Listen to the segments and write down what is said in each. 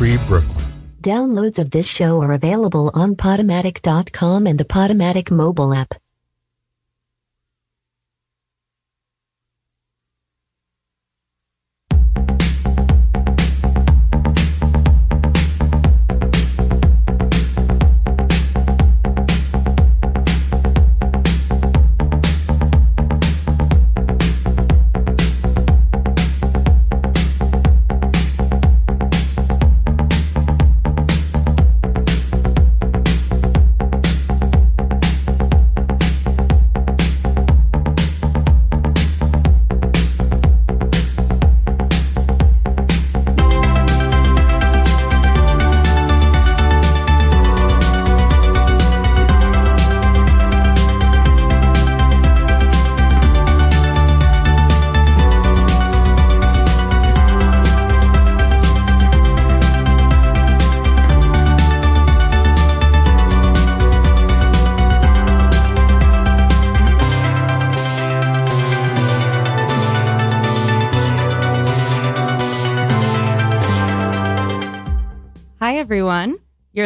Free Brooklyn. Downloads of this show are available on Podomatic.com and the Podomatic mobile app.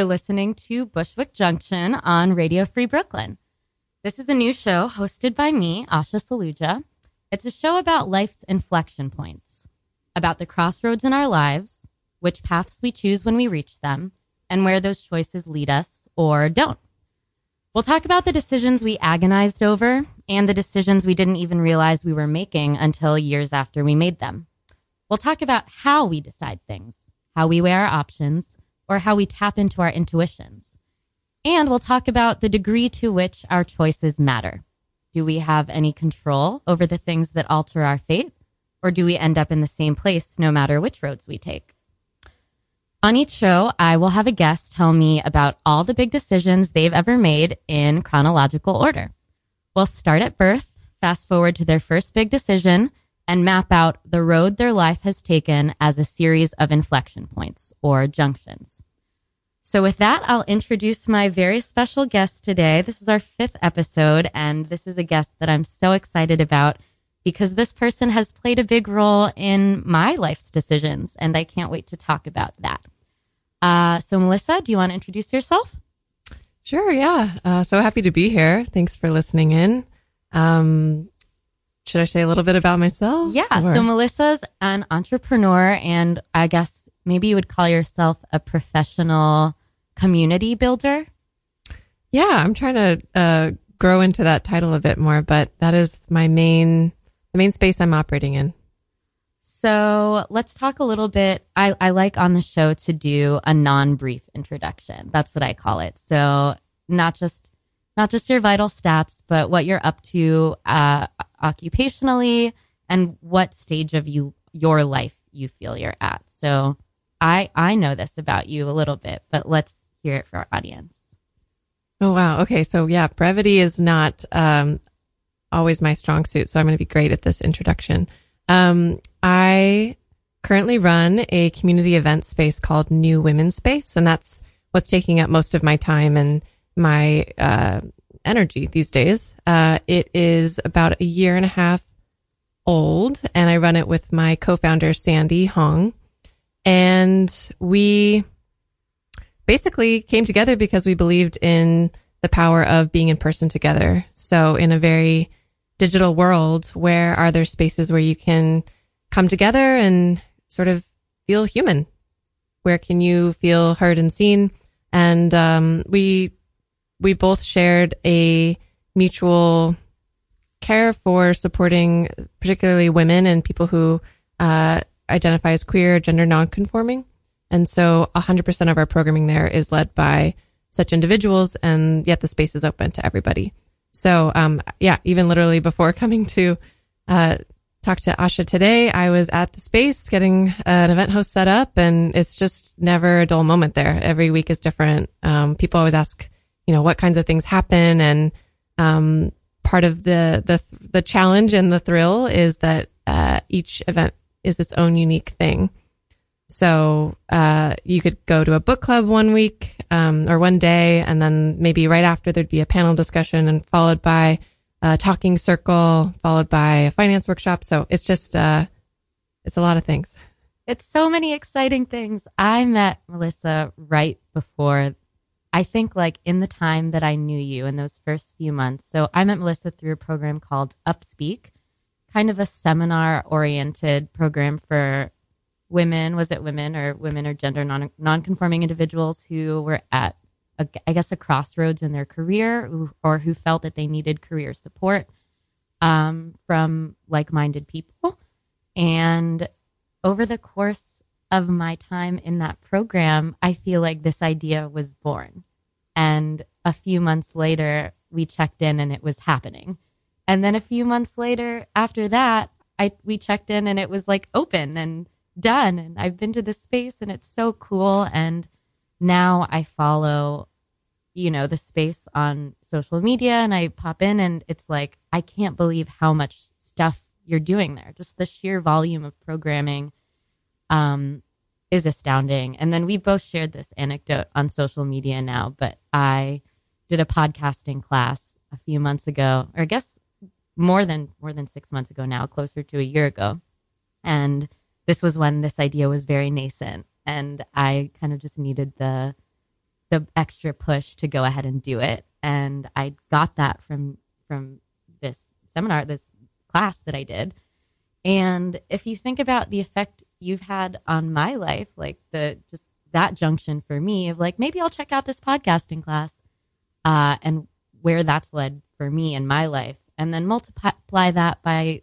You're listening to Bushwick Junction on Radio Free Brooklyn. This is a new show hosted by me, Asha Saluja. It's a show about life's inflection points, about the crossroads in our lives, which paths we choose when we reach them, and where those choices lead us or don't. We'll talk about the decisions we agonized over and the decisions we didn't even realize we were making until years after we made them. We'll talk about how we decide things, how we weigh our options, or how we tap into our intuitions. And we'll talk about the degree to which our choices matter. Do we have any control over the things that alter our fate? Or do we end up in the same place no matter which roads we take? On each show, I will have a guest tell me about all the big decisions they've ever made in chronological order. We'll start at birth, fast forward to their first big decision, and map out the road their life has taken as a series of inflection points or junctions. So, with that, I'll introduce my very special guest today. This is our fifth episode, and this is a guest that I'm so excited about because this person has played a big role in my life's decisions, and I can't wait to talk about that. Uh, so, Melissa, do you want to introduce yourself? Sure, yeah. Uh, so happy to be here. Thanks for listening in. Um, should I say a little bit about myself? Yeah. Or- So Melissa's an entrepreneur, and I guess maybe you would call yourself a professional community builder. yeah, I'm trying to uh, grow into that title a bit more, but that is my main the main space I'm operating in. So let's talk a little bit. I, I like on the show to do a non-brief introduction. That's what I call it. So not just not just your vital stats, but what you're up to uh, occupationally and what stage of you your life you feel you're at. So I I know this about you a little bit, but let's hear it for our audience. Oh wow. Okay, so yeah, brevity is not um, always my strong suit, so I'm going to be great at this introduction. Um, I currently run a community event space called New Women's Space, and that's what's taking up most of my time and my uh, energy these days. Uh, it is about a year and a half old, and I run it with my co-founder Sandy Hong, and we basically came together because we believed in the power of being in person together. So in a very digital world, where are there spaces where you can come together and sort of feel human? Where can you feel heard and seen? And um, we we both shared a mutual care for supporting particularly women and people who uh, identify as queer, gender nonconforming. And so 100% of our programming there is led by such individuals, and yet the space is open to everybody. So, um, yeah, even literally before coming to uh, talk to Asha today, I was at the space getting an event host set up, and it's just never a dull moment there. Every week is different. Um, people always ask, you know, what kinds of things happen, and um, part of the the the challenge and the thrill is that uh, each event is its own unique thing. So uh, you could go to a book club one week um, or one day, and then maybe right after there'd be a panel discussion, and followed by a talking circle, followed by a finance workshop. So it's just uh, it's a lot of things. it's so many exciting things. I met Melissa right before, I think, like in the time that I knew you in those first few months. So I met Melissa through a program called Upspeak, kind of a seminar oriented program for women. Was it women or women or gender non non-conforming individuals who were at, a, I guess, a crossroads in their career or who felt that they needed career support um, from like minded people. And over the course of my time in that program, I feel like this idea was born. And a few months later, we checked in and it was happening. And then a few months later, after that, I we checked in and it was like open and done. And I've been to the space and it's so cool. And now I follow, you know, the space on social media and I pop in and it's like I can't believe how much stuff you're doing there. Just the sheer volume of programming um, is astounding. And then we both shared this anecdote on social media now, but I did a podcasting class a few months ago, or I guess more than more than six months ago now, closer to a year ago. And this was when this idea was very nascent, and I kind of just needed the the extra push to go ahead and do it. And I got that from from this seminar, this class that I did. And if you think about the effect you've had on my life, like the just that junction for me of like, maybe I'll check out this podcasting class uh, and where that's led for me in my life. And then multiply that by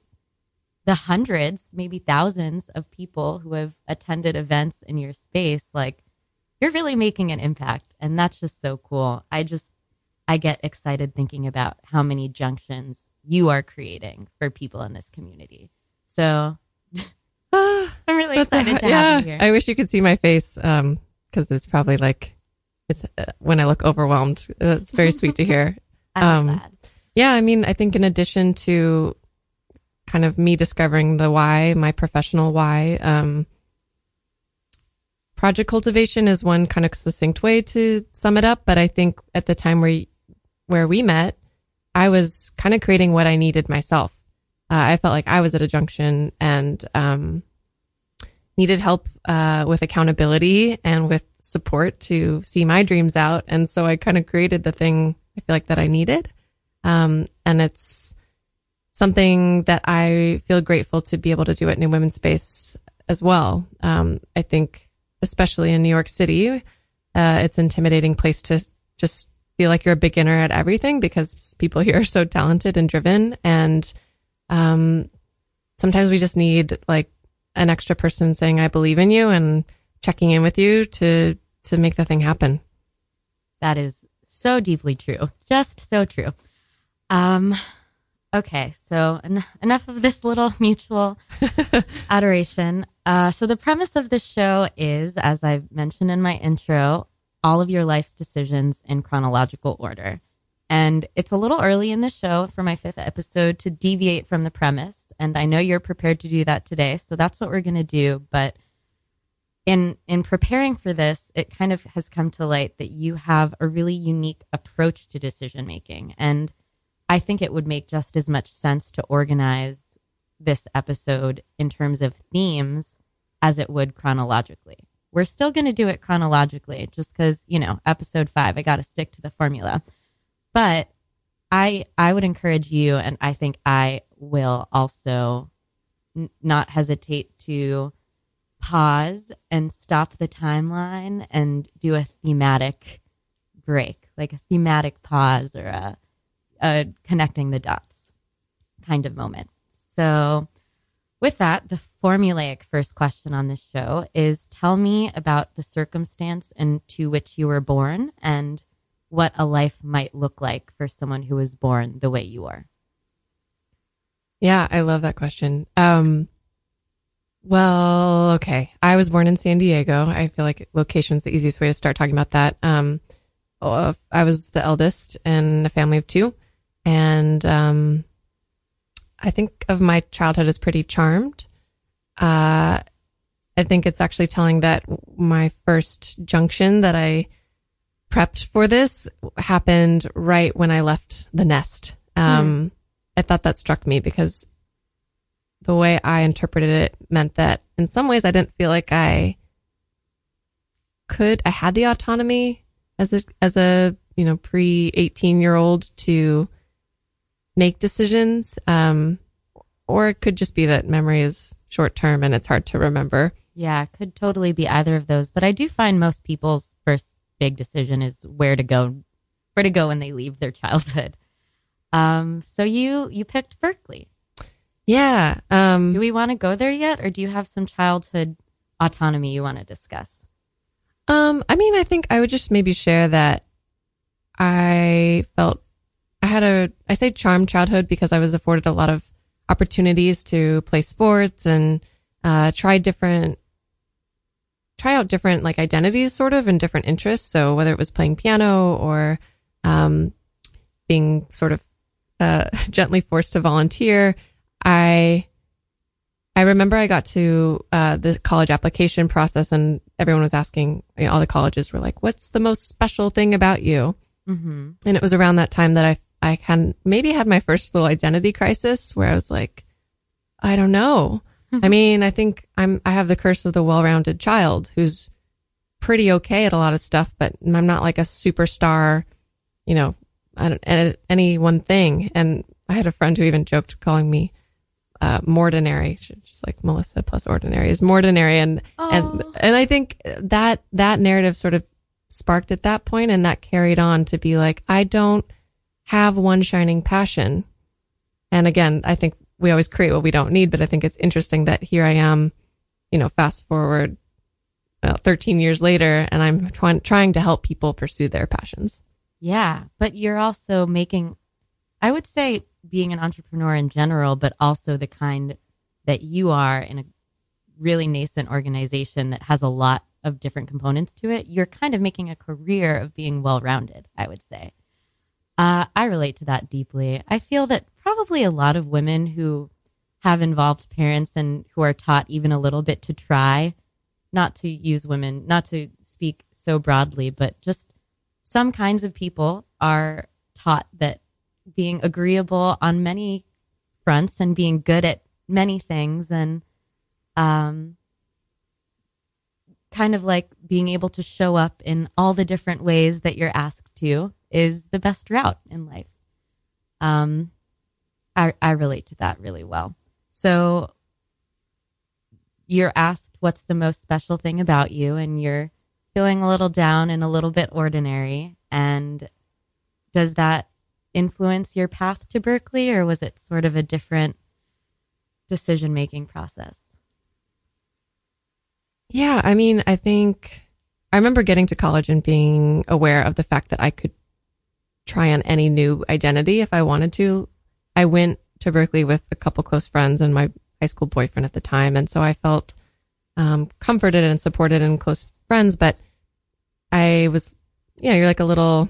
the hundreds, maybe thousands of people who have attended events in your space. Like, you're really making an impact. And that's just so cool. I just, I get excited thinking about how many junctions you are creating for people in this community. So I'm excited to yeah, have you here. I wish you could see my face because um, it's probably like it's uh, when I look overwhelmed. Uh, it's very sweet to hear. um, yeah, I mean, I think in addition to kind of me discovering the why, my professional why, um, project cultivation is one kind of succinct way to sum it up. But I think at the time where where we met, I was kind of creating what I needed myself. Uh, I felt like I was at a junction and um, needed help uh, with accountability and with support to see my dreams out. And so I kind of created the thing I feel like that I needed. Um, and it's something that I feel grateful to be able to do at New Women's Space as well. Um, I think, especially in New York City, uh, it's an intimidating place to just feel like you're a beginner at everything because people here are so talented and driven and um, sometimes we just need like an extra person saying, I believe in you and checking in with you to, to make the thing happen. That is so deeply true. Just so true. Um, okay. So en- enough of this little mutual adoration. Uh, so the premise of this show is, as I mentioned in my intro, all of your life's decisions in chronological order. And it's a little early in the show for my fifth episode to deviate from the premise. And I know you're prepared to do that today. So that's what we're going to do. But in, in preparing for this, it kind of has come to light that you have a really unique approach to decision making. And I think it would make just as much sense to organize this episode in terms of themes as it would chronologically. We're still going to do it chronologically just because, you know, episode five, I got to stick to the formula. But I I would encourage you, and I think I will also n- not hesitate to pause and stop the timeline and do a thematic break, like a thematic pause or a, a connecting the dots kind of moment. So, with that, the formulaic first question on this show is tell me about the circumstance into which you were born and what a life might look like for someone who was born the way you are? Yeah, I love that question. Um, well, okay. I was born in San Diego. I feel like location's the easiest way to start talking about that. Um, uh, I was the eldest in a family of two, and um, I think of my childhood as pretty charmed. Uh, I think it's actually telling that my first junction that I prepped for this happened right when I left the nest. Um, mm. I thought that struck me because the way I interpreted it meant that in some ways I didn't feel like I could, I had the autonomy as a, as a, you know, pre 18 year old to make decisions. Um, or it could just be that memory is short term and it's hard to remember. Yeah, it could totally be either of those. But I do find most people's first big decision is where to go, where to go when they leave their childhood. Um, so you you picked Berkeley. Yeah. Um, Do we want to go there yet, or do you have some childhood autonomy you want to discuss? Um, I mean, I think I would just maybe share that I felt I had a, I say charmed childhood because I was afforded a lot of opportunities to play sports and uh, try different, try out different like identities sort of and different interests. So whether it was playing piano or um, being sort of uh, gently forced to volunteer, I I remember I got to uh, the college application process and everyone was asking, you know, all the colleges were like, what's the most special thing about you? Mm-hmm. And it was around that time that I, I can maybe had my first little identity crisis where I was like, I don't know. I mean, I think I'm, I have the curse of the well-rounded child who's pretty okay at a lot of stuff, but I'm not like a superstar, you know, at any one thing. And I had a friend who even joked calling me uh, Mordinary, just like Melissa plus ordinary is Mordinary. And, and, and I think that, that narrative sort of sparked at that point and that carried on to be like, I don't have one shining passion. And again, I think we always create what we don't need, but I think it's interesting that here I am, you know, fast forward uh, 13 years later and I'm trying, trying to help people pursue their passions. Yeah. But you're also making, I would say, being an entrepreneur in general, but also the kind that you are in a really nascent organization that has a lot of different components to it, you're kind of making a career of being well rounded, I would say. Uh, I relate to that deeply. I feel that probably a lot of women who have involved parents and who are taught even a little bit to try, not to use women, not to speak so broadly, but just some kinds of people are taught that being agreeable on many fronts and being good at many things and um, kind of like being able to show up in all the different ways that you're asked to is the best route in life. Um, I, I relate to that really well. So you're asked what's the most special thing about you, and you're feeling a little down and a little bit ordinary. And does that influence your path to Berkeley, or was it sort of a different decision making process? Yeah, I mean, I think I remember getting to college and being aware of the fact that I could try on any new identity if I wanted to. I went to Berkeley with a couple close friends and my high school boyfriend at the time. And so I felt um, comforted and supported and close friends. But I was, you know, you're like a little,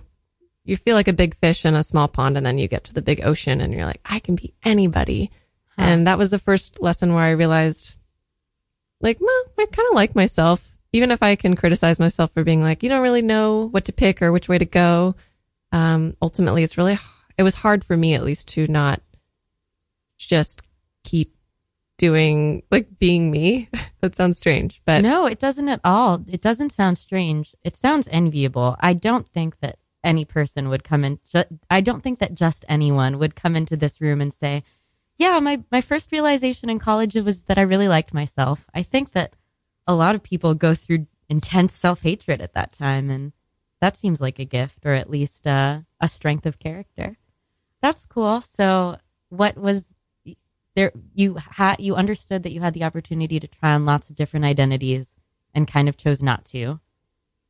you feel like a big fish in a small pond. And then you get to the big ocean and you're like, I can be anybody. Huh. And that was the first lesson where I realized, like, well, I kind of like myself. Even if I can criticize myself for being like, you don't really know what to pick or which way to go. Um, ultimately, it's really, it was hard for me at least to not just keep doing like being me. that sounds strange, but no, it doesn't at all. It doesn't sound strange. It sounds enviable. I don't think that any person would come in. Ju- I don't think that just anyone would come into this room and say, yeah, my, my first realization in college was that I really liked myself. I think that a lot of people go through intense self hatred at that time. And that seems like a gift or at least uh, a strength of character. That's cool. So what was there? You had, you understood that you had the opportunity to try on lots of different identities and kind of chose not to.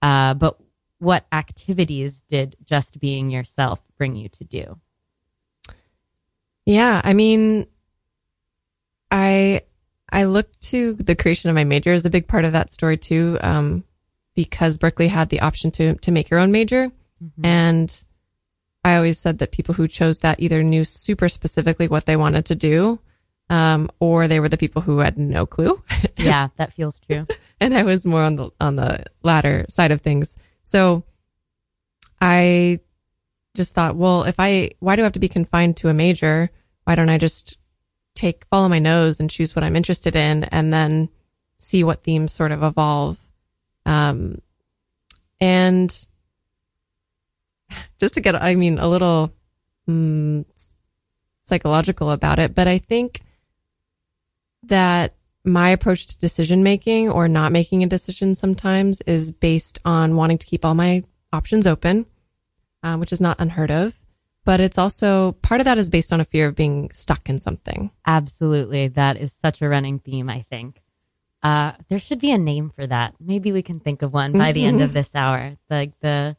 Uh, but what activities did just being yourself bring you to do? Yeah, I mean, I I look to the creation of my major as a big part of that story too, um, because Berkeley had the option to to make your own major, mm-hmm. and I always said that people who chose that either knew super specifically what they wanted to do, um, or they were the people who had no clue. yeah, that feels true. and I was more on the on the latter side of things. So I just thought, well, if I, why do I have to be confined to a major? Why don't I just take follow my nose and choose what I'm interested in, and then see what themes sort of evolve. Um, and just to get, I mean, a little mm, psychological about it, but I think that my approach to decision making or not making a decision sometimes is based on wanting to keep all my options open, um, which is not unheard of. But it's also part of that is based on a fear of being stuck in something. Absolutely. That is such a running theme, I think. Uh, there should be a name for that. Maybe we can think of one by the end of this hour. Like the,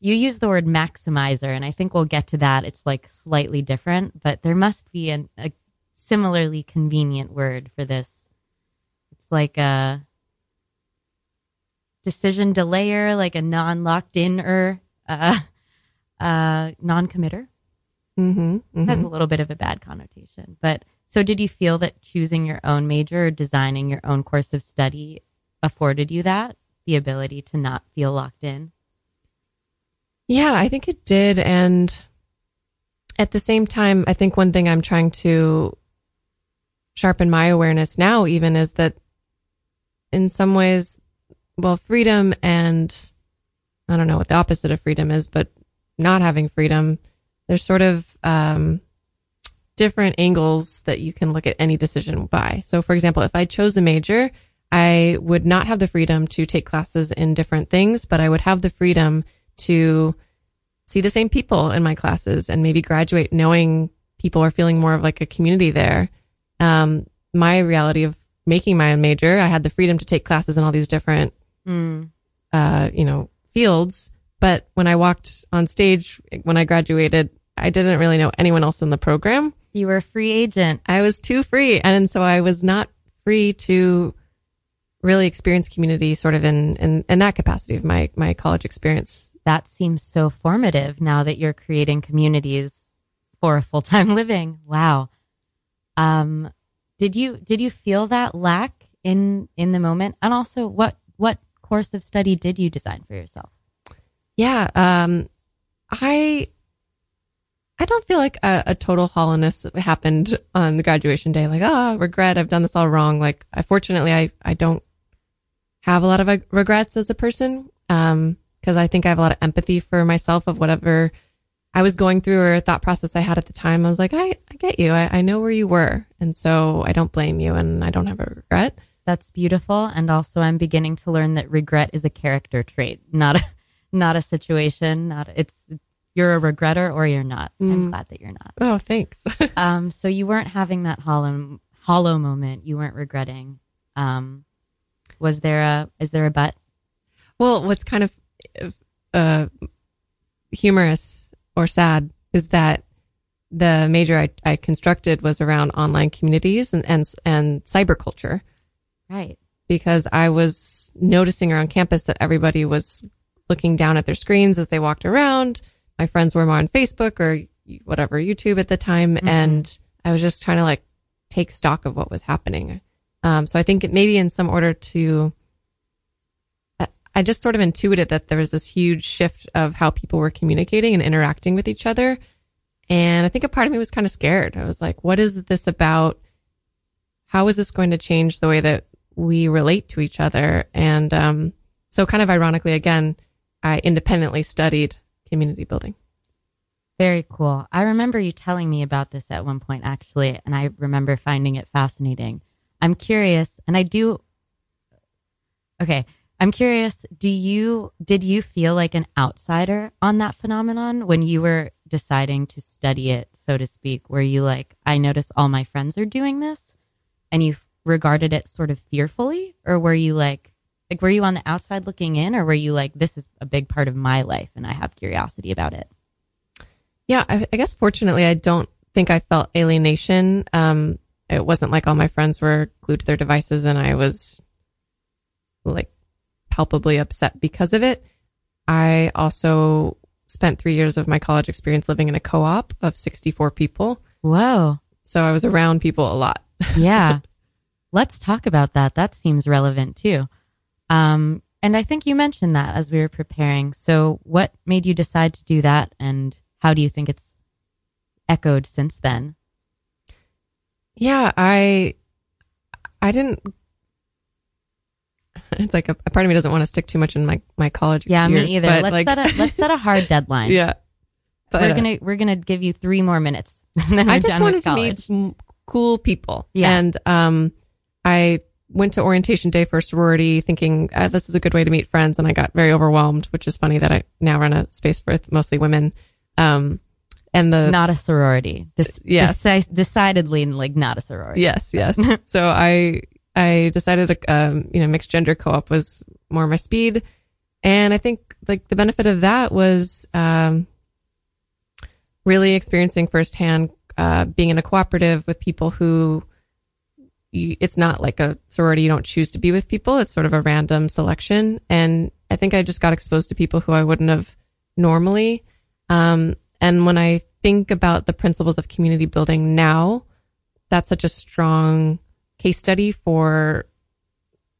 you use the word maximizer, and I think we'll get to that. It's like slightly different, but there must be an, a similarly convenient word for this. It's like a decision delayer, like a non locked in or uh, uh, non committer. Mm-hmm, mm-hmm. Has a little bit of a bad connotation, but so, did you feel that choosing your own major or designing your own course of study afforded you that the ability to not feel locked in? Yeah, I think it did. And at the same time, I think one thing I'm trying to sharpen my awareness now, even, is that in some ways, well, freedom and I don't know what the opposite of freedom is, but not having freedom, there's sort of um, different angles that you can look at any decision by. So, for example, if I chose a major, I would not have the freedom to take classes in different things, but I would have the freedom to see the same people in my classes and maybe graduate knowing people are feeling more of like a community there. Um, my reality of making my own major, I had the freedom to take classes in all these different, mm. uh, you know, fields. But when I walked on stage, when I graduated, I didn't really know anyone else in the program. You were a free agent. I was too free. And so I was not free to really experience community sort of in, in, in that capacity of my, my college experience. That seems so formative now that you're creating communities for a full time living. Wow. Um, did you, did you feel that lack in, in the moment? And also what, what course of study did you design for yourself? Yeah. Um, I, I don't feel like a, a, total hollowness happened on the graduation day. Like, oh, regret, I've done this all wrong. Like, I fortunately, I, I don't have a lot of regrets as a person. Um, cause I think I have a lot of empathy for myself of whatever I was going through or thought process I had at the time. I was like, I, I get you. I, I know where you were. And so I don't blame you and I don't have a regret. That's beautiful. And also I'm beginning to learn that regret is a character trait, not a, not a situation. Not, it's, you're a regretter or you're not. Mm. I'm glad that you're not. Oh, thanks. um, so you weren't having that hollow hollow moment. You weren't regretting. Um, was there a is there a but? Well, what's kind of uh, humorous or sad is that the major I, I constructed was around online communities and and and cyber culture. Right. Because I was noticing around campus that everybody was looking down at their screens as they walked around my friends were more on Facebook or whatever, YouTube at the time. Mm-hmm. And I was just trying to like take stock of what was happening. Um, so I think maybe in some order to, I just sort of intuited that there was this huge shift of how people were communicating and interacting with each other. And I think a part of me was kind of scared. I was like, what is this about? How is this going to change the way that we relate to each other? And um, so, kind of ironically, again, I independently studied community building. Very cool. I remember you telling me about this at one point, actually, and I remember finding it fascinating. I'm curious, and I do. Okay, I'm curious. Do you did you feel like an outsider on that phenomenon when you were deciding to study it, so to speak? Were you like, I notice all my friends are doing this, and you regarded it sort of fearfully, or were you like, like, were you on the outside looking in, or were you like, this is a big part of my life and I have curiosity about it? Yeah, I, I guess fortunately, I don't think I felt alienation. Um, it wasn't like all my friends were glued to their devices and I was like palpably upset because of it. I also spent three years of my college experience living in a co op of 64 people. Whoa. So I was around people a lot. yeah. Let's talk about that. That seems relevant too. Um, and I think you mentioned that as we were preparing. So, what made you decide to do that, and how do you think it's echoed since then? Yeah, I I didn't it's like a, a part of me doesn't want to stick too much in my my college Yeah, years, me either. but Let's like, set a let's set a hard deadline. yeah. But we're uh, gonna we're gonna give you three more minutes. I just wanted to meet m- cool people. Yeah. And um, I went to orientation day for a sorority thinking uh, this is a good way to meet friends. And I got very overwhelmed, which is funny that I now run a space with mostly women. Um, and the, not a sorority. Dis- Yes. deci- decidedly like not a sorority. yes, yes. so I, I decided, um, you know, mixed gender co-op was more my speed. And I think like the benefit of that was, um, really experiencing firsthand uh, being in a cooperative with people who you, it's not like a sorority you don't choose to be with people it's sort of a random selection and i think i just got exposed to people who i wouldn't have normally um, and when i think about the principles of community building now that's such a strong case study for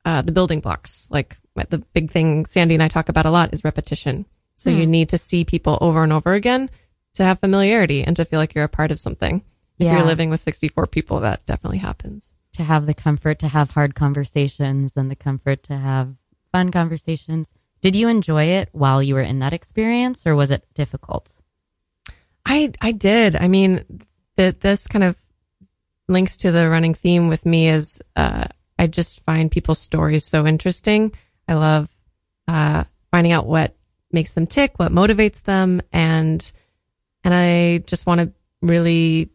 uh, the building blocks like the big thing sandy and i talk about a lot is repetition so you need to see people over and over again to have familiarity and to feel like you're a part of something. If Yeah. you're living with 64 people, that definitely happens. To have the comfort to have hard conversations and the comfort to have fun conversations. Did you enjoy it while you were in that experience, or was it difficult? I I did. I mean, that this kind of links to the running theme with me is uh, I just find people's stories so interesting. I love uh, finding out what makes them tick, what motivates them, and and I just want to really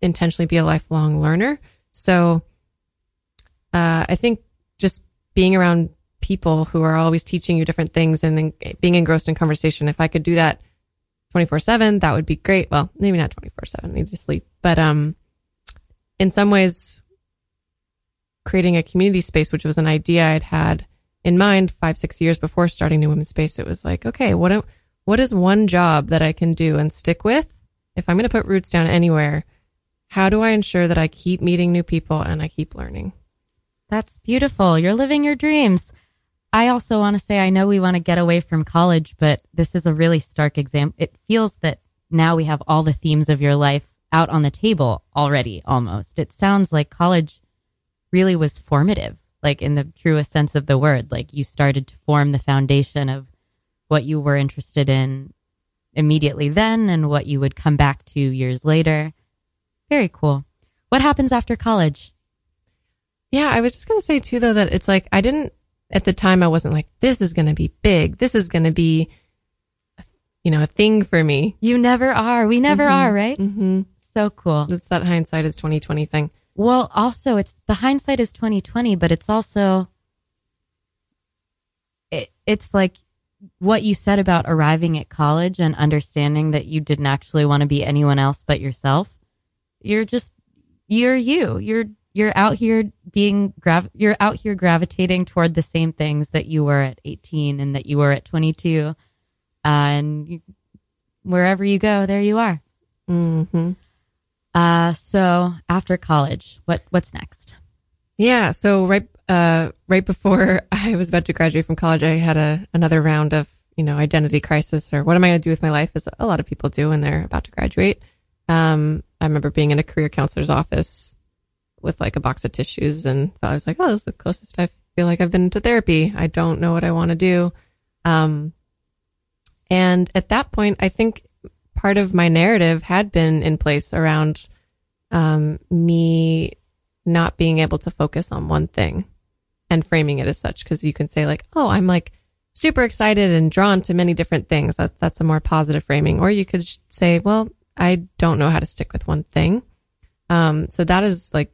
intentionally be a lifelong learner. So uh, I think just being around people who are always teaching you different things and en- being engrossed in conversation. If I could do that 24 seven, that would be great. Well, maybe not 24 seven, need to sleep, but, um, in some ways creating a community space, which was an idea I'd had in mind five, six years before starting New Women's Space. It was like, okay, what, am- what is one job that I can do and stick with? If I'm going to put roots down anywhere, how do I ensure that I keep meeting new people and I keep learning? That's beautiful. You're living your dreams. I also want to say, I know we want to get away from college, but this is a really stark example. It feels that now we have all the themes of your life out on the table already, almost. It sounds like college really was formative, like in the truest sense of the word. Like you started to form the foundation of what you were interested in immediately then and what you would come back to years later. Very cool. What happens after college? Yeah, I was just going to say too, though, that it's like I didn't, at the time, I wasn't like, this is going to be big. This is going to be, you know, a thing for me. You never are. We never are, right? hmm So cool. It's that hindsight is 2020 thing. Well, also it's the hindsight is 2020, but it's also it, it's like what you said about arriving at college and understanding that you didn't actually want to be anyone else but yourself. You're just you're you. You're you're out here being grav you're out here gravitating toward the same things that you were at 18 and that you were at 22. Uh, and you, wherever you go, there you are. mm-hmm. Uh, so after college, what what's next? Yeah. So right, uh, right before I was about to graduate from college, I had a another round of you know identity crisis or what am I going to do with my life? As a lot of people do when they're about to graduate. Um, I remember being in a career counselor's office with like a box of tissues, and I was like, oh, this is the closest I feel like I've been to therapy. I don't know what I want to do. Um, and at that point, I think part of my narrative had been in place around um, me not being able to focus on one thing and framing it as such. Cause you can say like, oh, I'm like super excited and drawn to many different things. That, that's a more positive framing. Or you could say, well, I don't know how to stick with one thing. Um, so that is like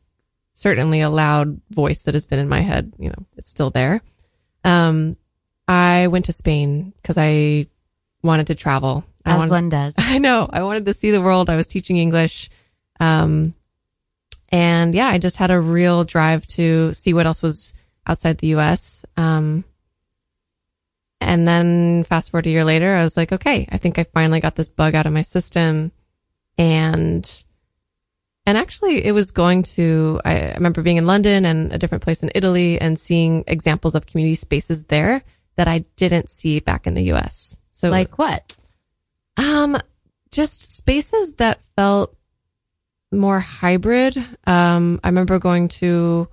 certainly a loud voice that has been in my head. You know, it's still there. Um, I went to Spain because I wanted to travel. I As wanted- one does. I know. I wanted to see the world. I was teaching English. Um, and yeah, I just had a real drive to see what else was outside the US. Um, and then fast forward a year later, I was like, okay, I think I finally got this bug out of my system. And, and actually it was going to, I remember being in London and a different place in Italy and seeing examples of community spaces there that I didn't see back in the US. So like what? um, just spaces that felt more hybrid. Um, I remember going to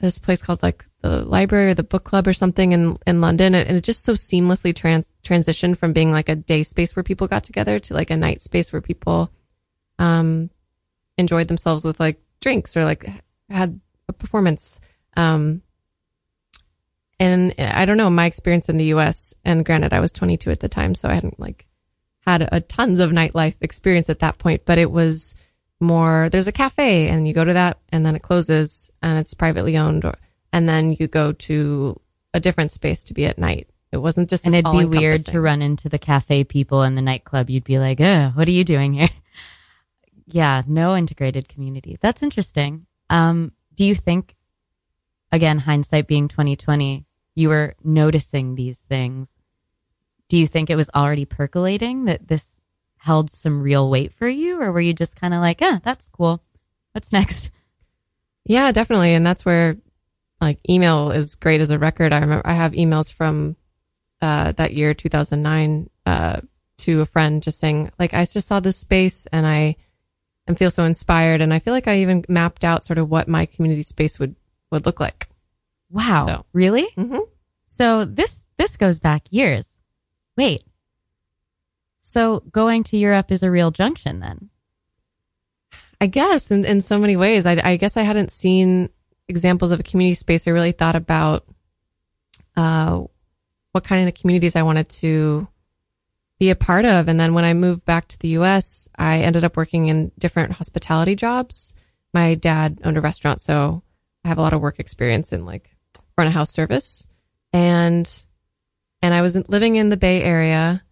this place called like the library or the book club or something in, in London. And it just so seamlessly trans- transitioned from being like a day space where people got together to like a night space where people, um, enjoyed themselves with like drinks or like had a performance. Um, and I don't know my experience in the US and granted I was 22 at the time, so I hadn't like had a tons of nightlife experience at that point, but it was more, there's a cafe and you go to that and then it closes and it's privately owned or, and then you go to a different space to be at night. It wasn't just, and it'd be weird to run into the cafe people in the nightclub. You'd be like, oh, what are you doing here? Yeah, no integrated community. That's interesting. Um, do you think, again, hindsight being 2020, you were noticing these things? Do you think it was already percolating that this held some real weight for you, or were you just kind of like, yeah, that's cool. What's next? Yeah, definitely. And that's where like email is great as a record. I remember I have emails from uh, that year, 2009, uh, to a friend just saying, like, I just saw this space and I and feel so inspired. And I feel like I even mapped out sort of what my community space would, would look like. Wow. So, really? Mm-hmm. So this, this goes back years. Wait, so going to Europe is a real junction then. I guess in, in so many ways. I, I guess I hadn't seen examples of a community space. I really thought about uh, what kind of communities I wanted to be a part of. And then when I moved back to the US, I ended up working in different hospitality jobs. My dad owned a restaurant, so I have a lot of work experience in like front of house service. And and I was living in the Bay Area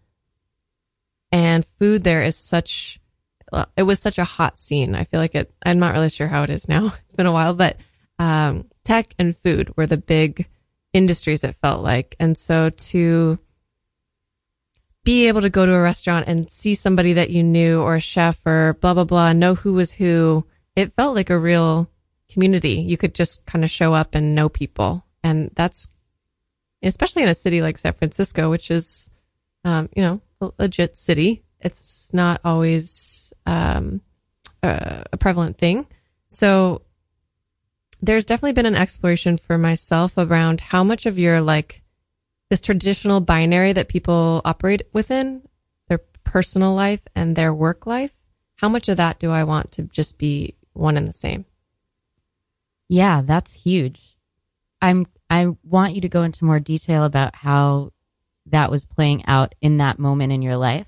and food there is such it was such a hot scene. I feel like it I'm not really sure how it is now. It's been a while, but um, tech and food were the big industries it felt like. And so to be able to go to a restaurant and see somebody that you knew or a chef or blah blah blah, know who was who, it felt like a real community. You could just kind of show up and know people. And that's especially in a city like San Francisco, which is um, you know, a legit city. It's not always um, a, a prevalent thing. So there's definitely been an exploration for myself around how much of your like this traditional binary that people operate within their personal life and their work life. How much of that do I want to just be one and the same? Yeah, that's huge. I'm I want you to go into more detail about how that was playing out in that moment in your life.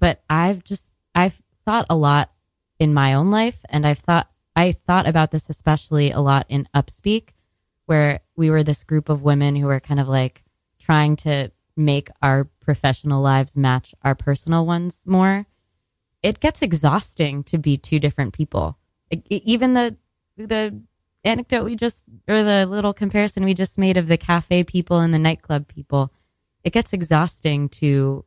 But I've just, I've thought a lot in my own life and I've thought, I thought about this especially a lot in Upspeak, where we were this group of women who were kind of like trying to make our professional lives match our personal ones more. It gets exhausting to be two different people. even the, the anecdote we just, or the little comparison we just made of the cafe people and the nightclub people it gets exhausting to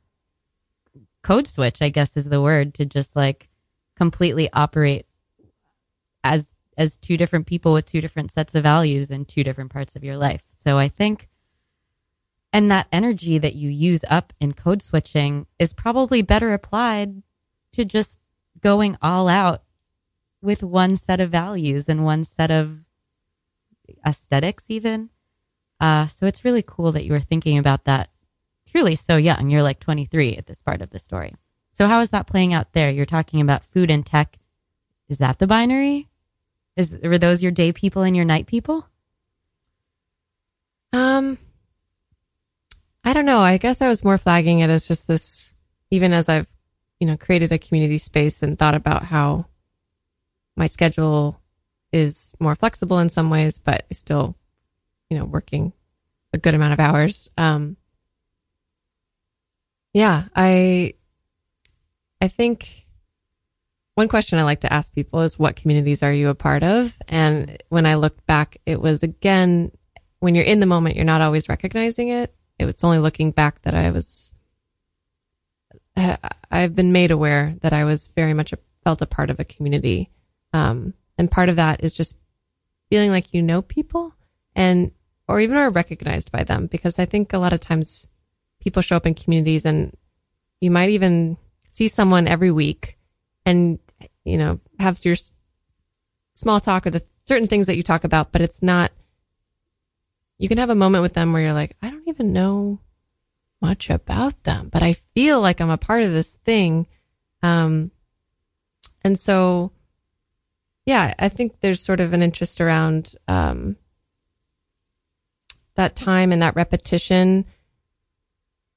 code switch, I guess is the word, to just like completely operate as as two different people with two different sets of values in two different parts of your life. So I think and that energy that you use up in code switching is probably better applied to just going all out with one set of values and one set of aesthetics even. Uh, so it's really cool that you were thinking about that truly so young. You're like 23 at this part of the story. So how is that playing out there? You're talking about food and tech. Is that the binary? Is were those your day people and your night people? Um, I don't know. I guess I was more flagging it as just this. Even as I've, you know, created a community space and thought about how my schedule is more flexible in some ways, but still, you know, working a good amount of hours. Um, yeah, I I think one question I like to ask people is what communities are you a part of? And when I looked back, it was again when you're in the moment, you're not always recognizing it. It was only looking back that I was I've been made aware that I was very much a, felt a part of a community. Um, and part of that is just feeling like you know people and or even are recognized by them because I think a lot of times people show up in communities and you might even see someone every week and you know, have your small talk or the certain things that you talk about, but it's not, you can have a moment with them where you're like, I don't even know much about them, but I feel like I'm a part of this thing. Um, and so, yeah, I think there's sort of an interest around, um, that time and that repetition.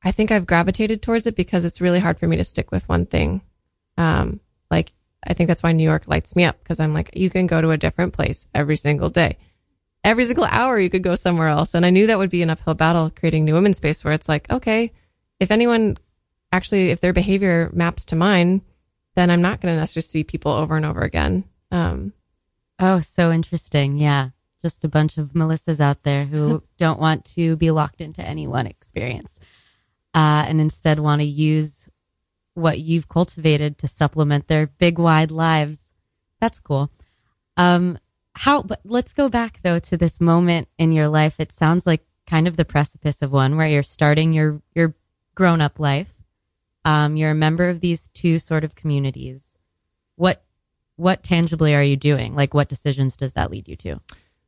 I think I've gravitated towards it because it's really hard for me to stick with one thing. Um, like I think that's why New York lights me up because I'm like, you can go to a different place every single day. Every single hour you could go somewhere else. And I knew that would be an uphill battle creating new women's space where it's like, okay, if anyone actually, if their behavior maps to mine, then I'm not going to necessarily see people over and over again. Um, Oh, so interesting. Yeah. Just a bunch of Melissas out there who don't want to be locked into any one experience uh, and instead want to use what you've cultivated to supplement their big, wide lives. That's cool. Um, how, but let's go back though to this moment in your life. It sounds like kind of the precipice of one where you're starting your, your grown up life. Um, you're a member of these two sort of communities. What what tangibly are you doing? Like, what decisions does that lead you to?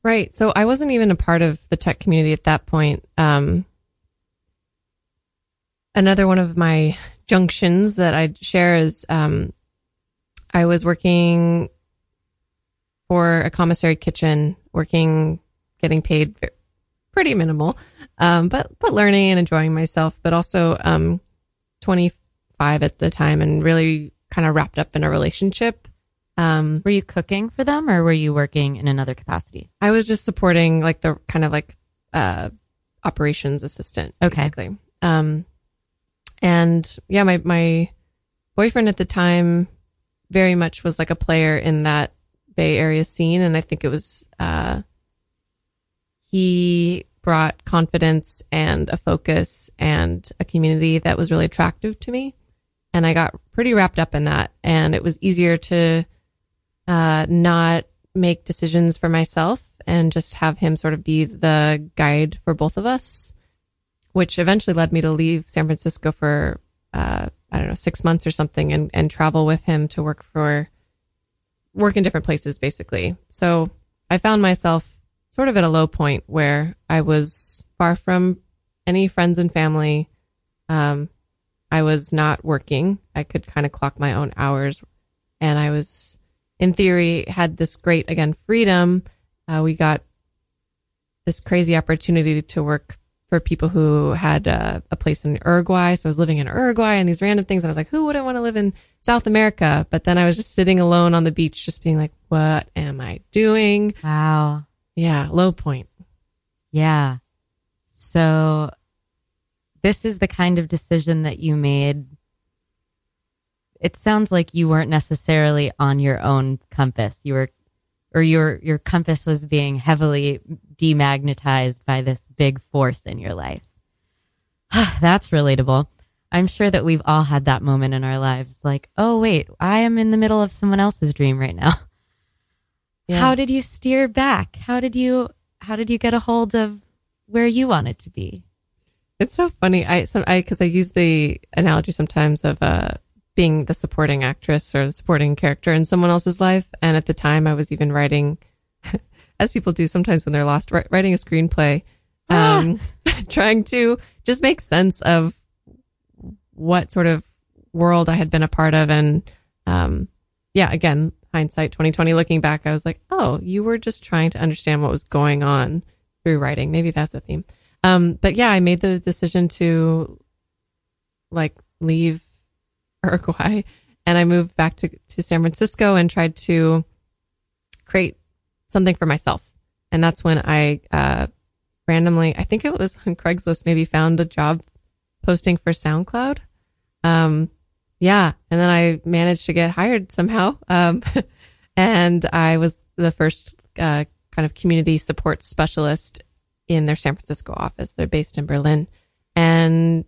Right. So I wasn't even a part of the tech community at that point. Um, another one of my junctions that I share is um, I was working for a commissary kitchen, working, getting paid pretty minimal, um, but but learning and enjoying myself. But also um, 25 at the time, and really kind of wrapped up in a relationship. Um, Were you cooking for them or were you working in another capacity? I was just supporting like the kind of like uh operations assistant Okay. basically. Um and yeah, my my boyfriend at the time very much was like a player in that Bay Area scene and I think it was uh he brought confidence and a focus and a community that was really attractive to me and I got pretty wrapped up in that. And it was easier to uh, not make decisions for myself and just have him sort of be the guide for both of us, which eventually led me to leave San Francisco for, uh, I don't know, six months or something and, and travel with him to work for, work in different places basically. So I found myself sort of at a low point where I was far from any friends and family. Um, I was not working. I could kind of clock my own hours and I was, in theory, had this great, again, freedom. Uh, we got this crazy opportunity to work for people who had uh, a place in Uruguay. So I was living in Uruguay and these random things. And I was like, who wouldn't want to live in South America? But then I was just sitting alone on the beach, just being like, what am I doing? Wow. Yeah, low point. Yeah. So this is the kind of decision that you made. It sounds like you weren't necessarily on your own compass. You were, or your, your compass was being heavily demagnetized by this big force in your life. That's relatable. I'm sure that we've all had that moment in our lives. Like, oh, wait, I am in the middle of someone else's dream right now. How did you steer back? How did you, how did you get a hold of where you wanted to be? It's so funny. I some I because I use the analogy sometimes of uh being the supporting actress or the supporting character in someone else's life. And at the time, I was even writing, as people do sometimes when they're lost, writing a screenplay, um, trying to just make sense of what sort of world I had been a part of. And um, yeah, again, hindsight 2020, looking back, I was like, oh, you were just trying to understand what was going on through writing. Maybe that's a theme. Um, but yeah, I made the decision to like leave Uruguay and I moved back to, to San Francisco and tried to create something for myself. And that's when I, uh, randomly, I think it was on Craigslist, maybe found a job posting for SoundCloud. Um, yeah. And then I managed to get hired somehow. Um, and I was the first, uh, kind of community support specialist in their San Francisco office. They're based in Berlin. And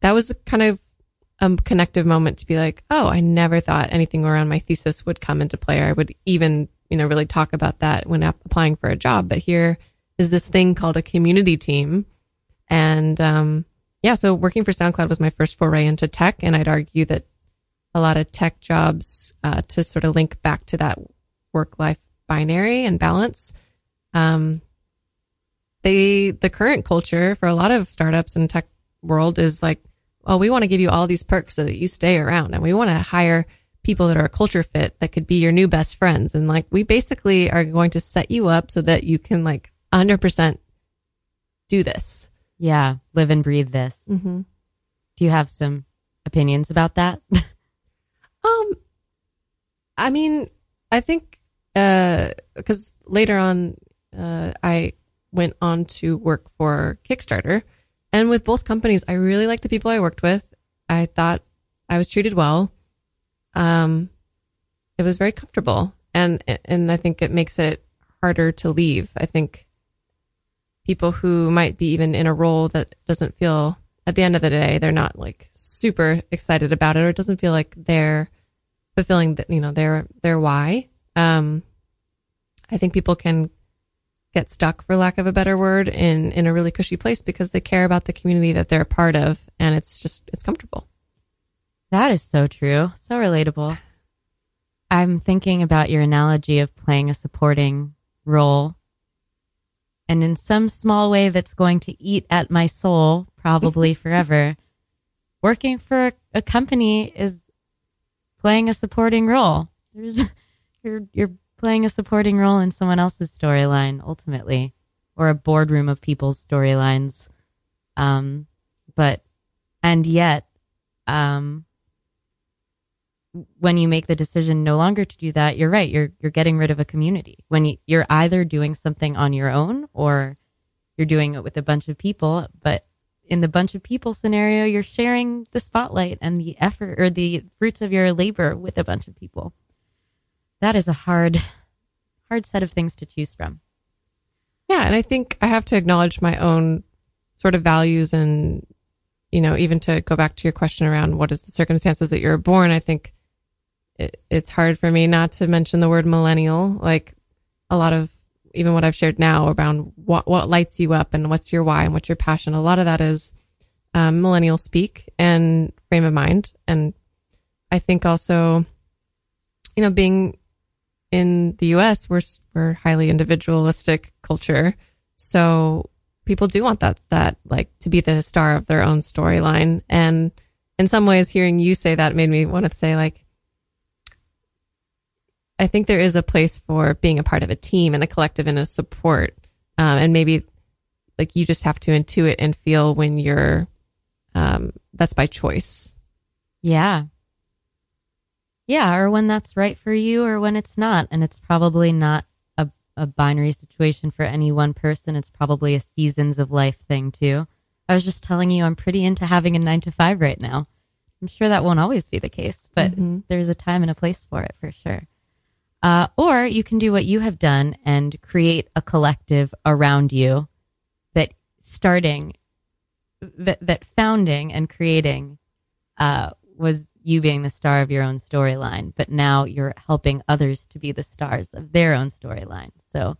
that was kind of a connective moment to be like, oh, I never thought anything around my thesis would come into play. Or I would even, you know, really talk about that when ap- applying for a job. But here is this thing called a community team. And, um, yeah, so working for SoundCloud was my first foray into tech. And I'd argue that a lot of tech jobs uh, to sort of link back to that work life binary and balance. Um, they the current culture for a lot of startups and tech world is like, well, we want to give you all these perks so that you stay around, and we want to hire people that are a culture fit that could be your new best friends, and like we basically are going to set you up so that you can like 100 percent do this. Yeah, live and breathe this. Mm-hmm. Do you have some opinions about that? Um, I mean, I think uh, because uh, later on, uh, I went on to work for Kickstarter, and with both companies, I really liked the people I worked with. I thought I was treated well. Um, it was very comfortable, and and I think it makes it harder to leave. I think people who might be even in a role that doesn't feel at the end of the day they're not like super excited about it or it doesn't feel like they're fulfilling the, you know their their why um i think people can get stuck for lack of a better word in in a really cushy place because they care about the community that they're a part of and it's just it's comfortable that is so true so relatable i'm thinking about your analogy of playing a supporting role and in some small way that's going to eat at my soul probably forever. Working for a company is playing a supporting role. There's you're you're playing a supporting role in someone else's storyline ultimately, or a boardroom of people's storylines. Um, but and yet, um, when you make the decision no longer to do that, you're right. You're you're getting rid of a community. When you, you're either doing something on your own or you're doing it with a bunch of people. But in the bunch of people scenario, you're sharing the spotlight and the effort or the fruits of your labor with a bunch of people. That is a hard, hard set of things to choose from. Yeah, and I think I have to acknowledge my own sort of values and you know, even to go back to your question around what is the circumstances that you're born, I think it, it's hard for me not to mention the word millennial. Like a lot of even what I've shared now around what what lights you up and what's your why and what's your passion. A lot of that is um, millennial speak and frame of mind. And I think also, you know, being in the U.S., we're we're highly individualistic culture, so people do want that that like to be the star of their own storyline. And in some ways, hearing you say that made me want to say like, I think there is a place for being a part of a team and a collective and a support. Um, and maybe like you just have to intuit and feel when you're, um, that's by choice. Yeah. Yeah. Or when that's right for you or when it's not. And it's probably not a, a binary situation for any one person. It's probably a seasons of life thing too. I was just telling you, I'm pretty into having a nine to five right now. I'm sure that won't always be the case, but mm-hmm. there's a time and a place for it for sure. Uh, or you can do what you have done and create a collective around you that starting, that, that founding and creating uh, was you being the star of your own storyline, but now you're helping others to be the stars of their own storyline. So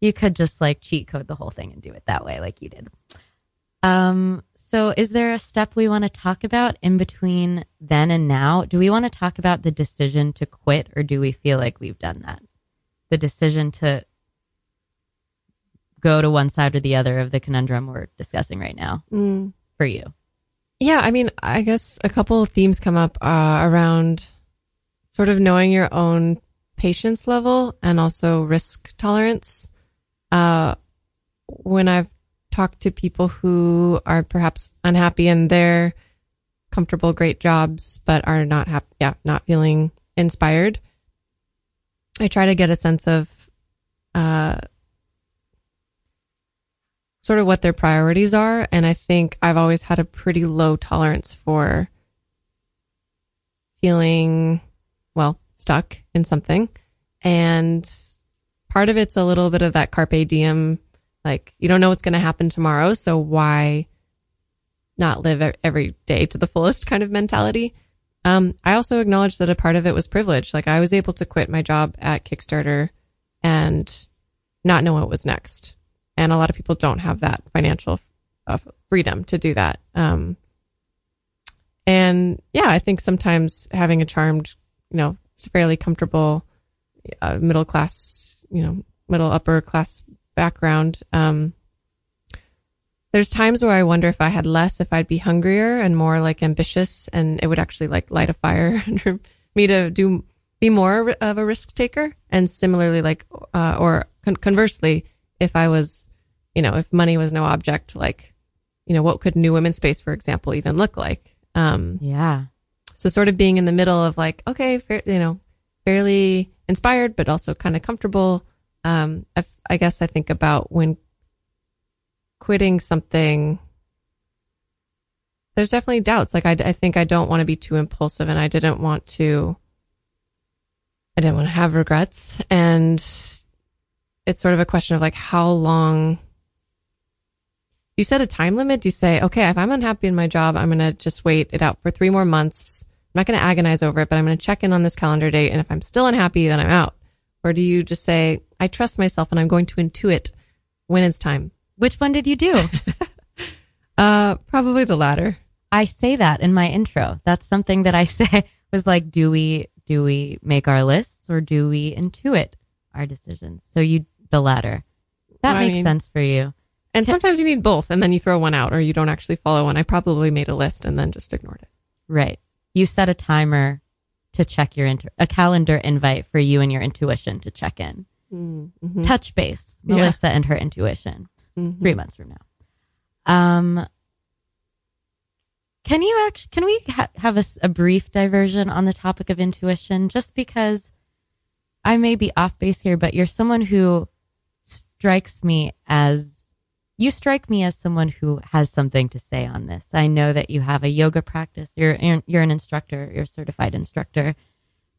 you could just like cheat code the whole thing and do it that way, like you did. Um, so, is there a step we want to talk about in between then and now? Do we want to talk about the decision to quit, or do we feel like we've done that? The decision to go to one side or the other of the conundrum we're discussing right now mm. for you? Yeah, I mean, I guess a couple of themes come up uh, around sort of knowing your own patience level and also risk tolerance. Uh, when I've talked to people who are perhaps unhappy in their comfortable, great jobs, but are not happy, yeah, not feeling inspired. I try to get a sense of, uh, sort of what their priorities are. And I think I've always had a pretty low tolerance for feeling, well, stuck in something. And part of it's a little bit of that carpe diem like you don't know what's going to happen tomorrow. So why not live every day to the fullest kind of mentality? Um, I also acknowledge that a part of it was privilege. Like I was able to quit my job at Kickstarter and not know what was next. And a lot of people don't have that financial uh, freedom to do that. Um, and yeah, I think sometimes having a charmed, you know, fairly comfortable uh, middle class, you know, middle upper class background, um, there's times where I wonder if I had less, if I'd be hungrier and more like ambitious, and it would actually like light a fire under me to do be more of a risk taker. And similarly, like, uh, or con- conversely, if I was, you know, if money was no object, like, you know, what could new women's space, for example, even look like? Um, yeah. So sort of being in the middle of like, okay, fair, you know, fairly inspired, but also kind of comfortable. Um, I, I guess I think about when quitting something there's definitely doubts like I, I think i don't want to be too impulsive and i didn't want to i didn't want to have regrets and it's sort of a question of like how long you set a time limit do you say okay if i'm unhappy in my job i'm going to just wait it out for three more months i'm not going to agonize over it but i'm going to check in on this calendar date and if i'm still unhappy then i'm out or do you just say i trust myself and i'm going to intuit when it's time which one did you do? uh, probably the latter. I say that in my intro. That's something that I say was like, do we do we make our lists or do we intuit our decisions? So you the latter. That well, makes I mean, sense for you. And sometimes you need both, and then you throw one out, or you don't actually follow one. I probably made a list and then just ignored it. Right. You set a timer to check your inter- a calendar invite for you and your intuition to check in. Mm-hmm. Touch base, Melissa yeah. and her intuition mm-hmm. three months from now. Um, can you actually, can we ha- have a, a brief diversion on the topic of intuition? Just because I may be off base here, but you're someone who strikes me as you strike me as someone who has something to say on this. I know that you have a yoga practice. You're you're an instructor. You're a certified instructor,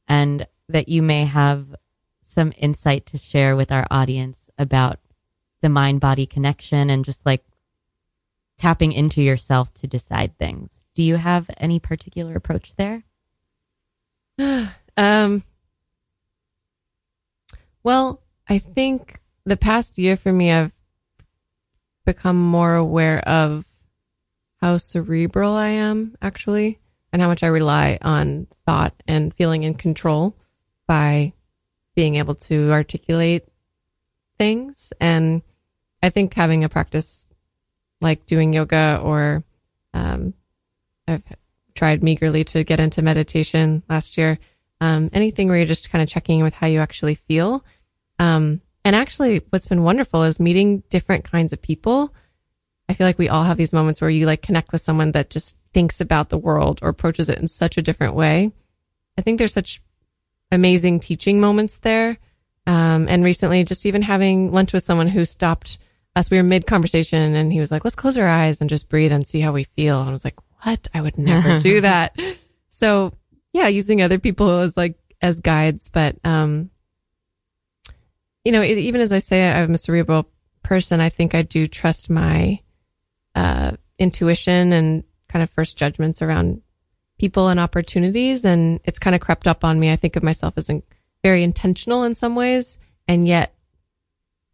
and that you may have some insight to share with our audience about the mind body connection and just like tapping into yourself to decide things. Do you have any particular approach there? um, well, I think the past year for me, I've become more aware of how cerebral I am actually and how much I rely on thought and feeling in control by being able to articulate things. And I think having a practice like doing yoga or um, I've tried meagerly to get into meditation last year. Um, anything where you're just kind of checking in with how you actually feel. Um, and actually, what's been wonderful is meeting different kinds of people. I feel like we all have these moments where you like connect with someone that just thinks about the world or approaches it in such a different way. I think there's such amazing teaching moments there. Um, and recently, just even having lunch with someone who stopped us. We were mid conversation, and he was like, "Let's close our eyes and just breathe and see how we feel." And I was like, "What? I would never do that." So yeah, using other people as like as guides, but um, you know, even as I say I'm a cerebral person, I think I do trust my uh, intuition and kind of first judgments around people and opportunities. And it's kind of crept up on me. I think of myself as very intentional in some ways, and yet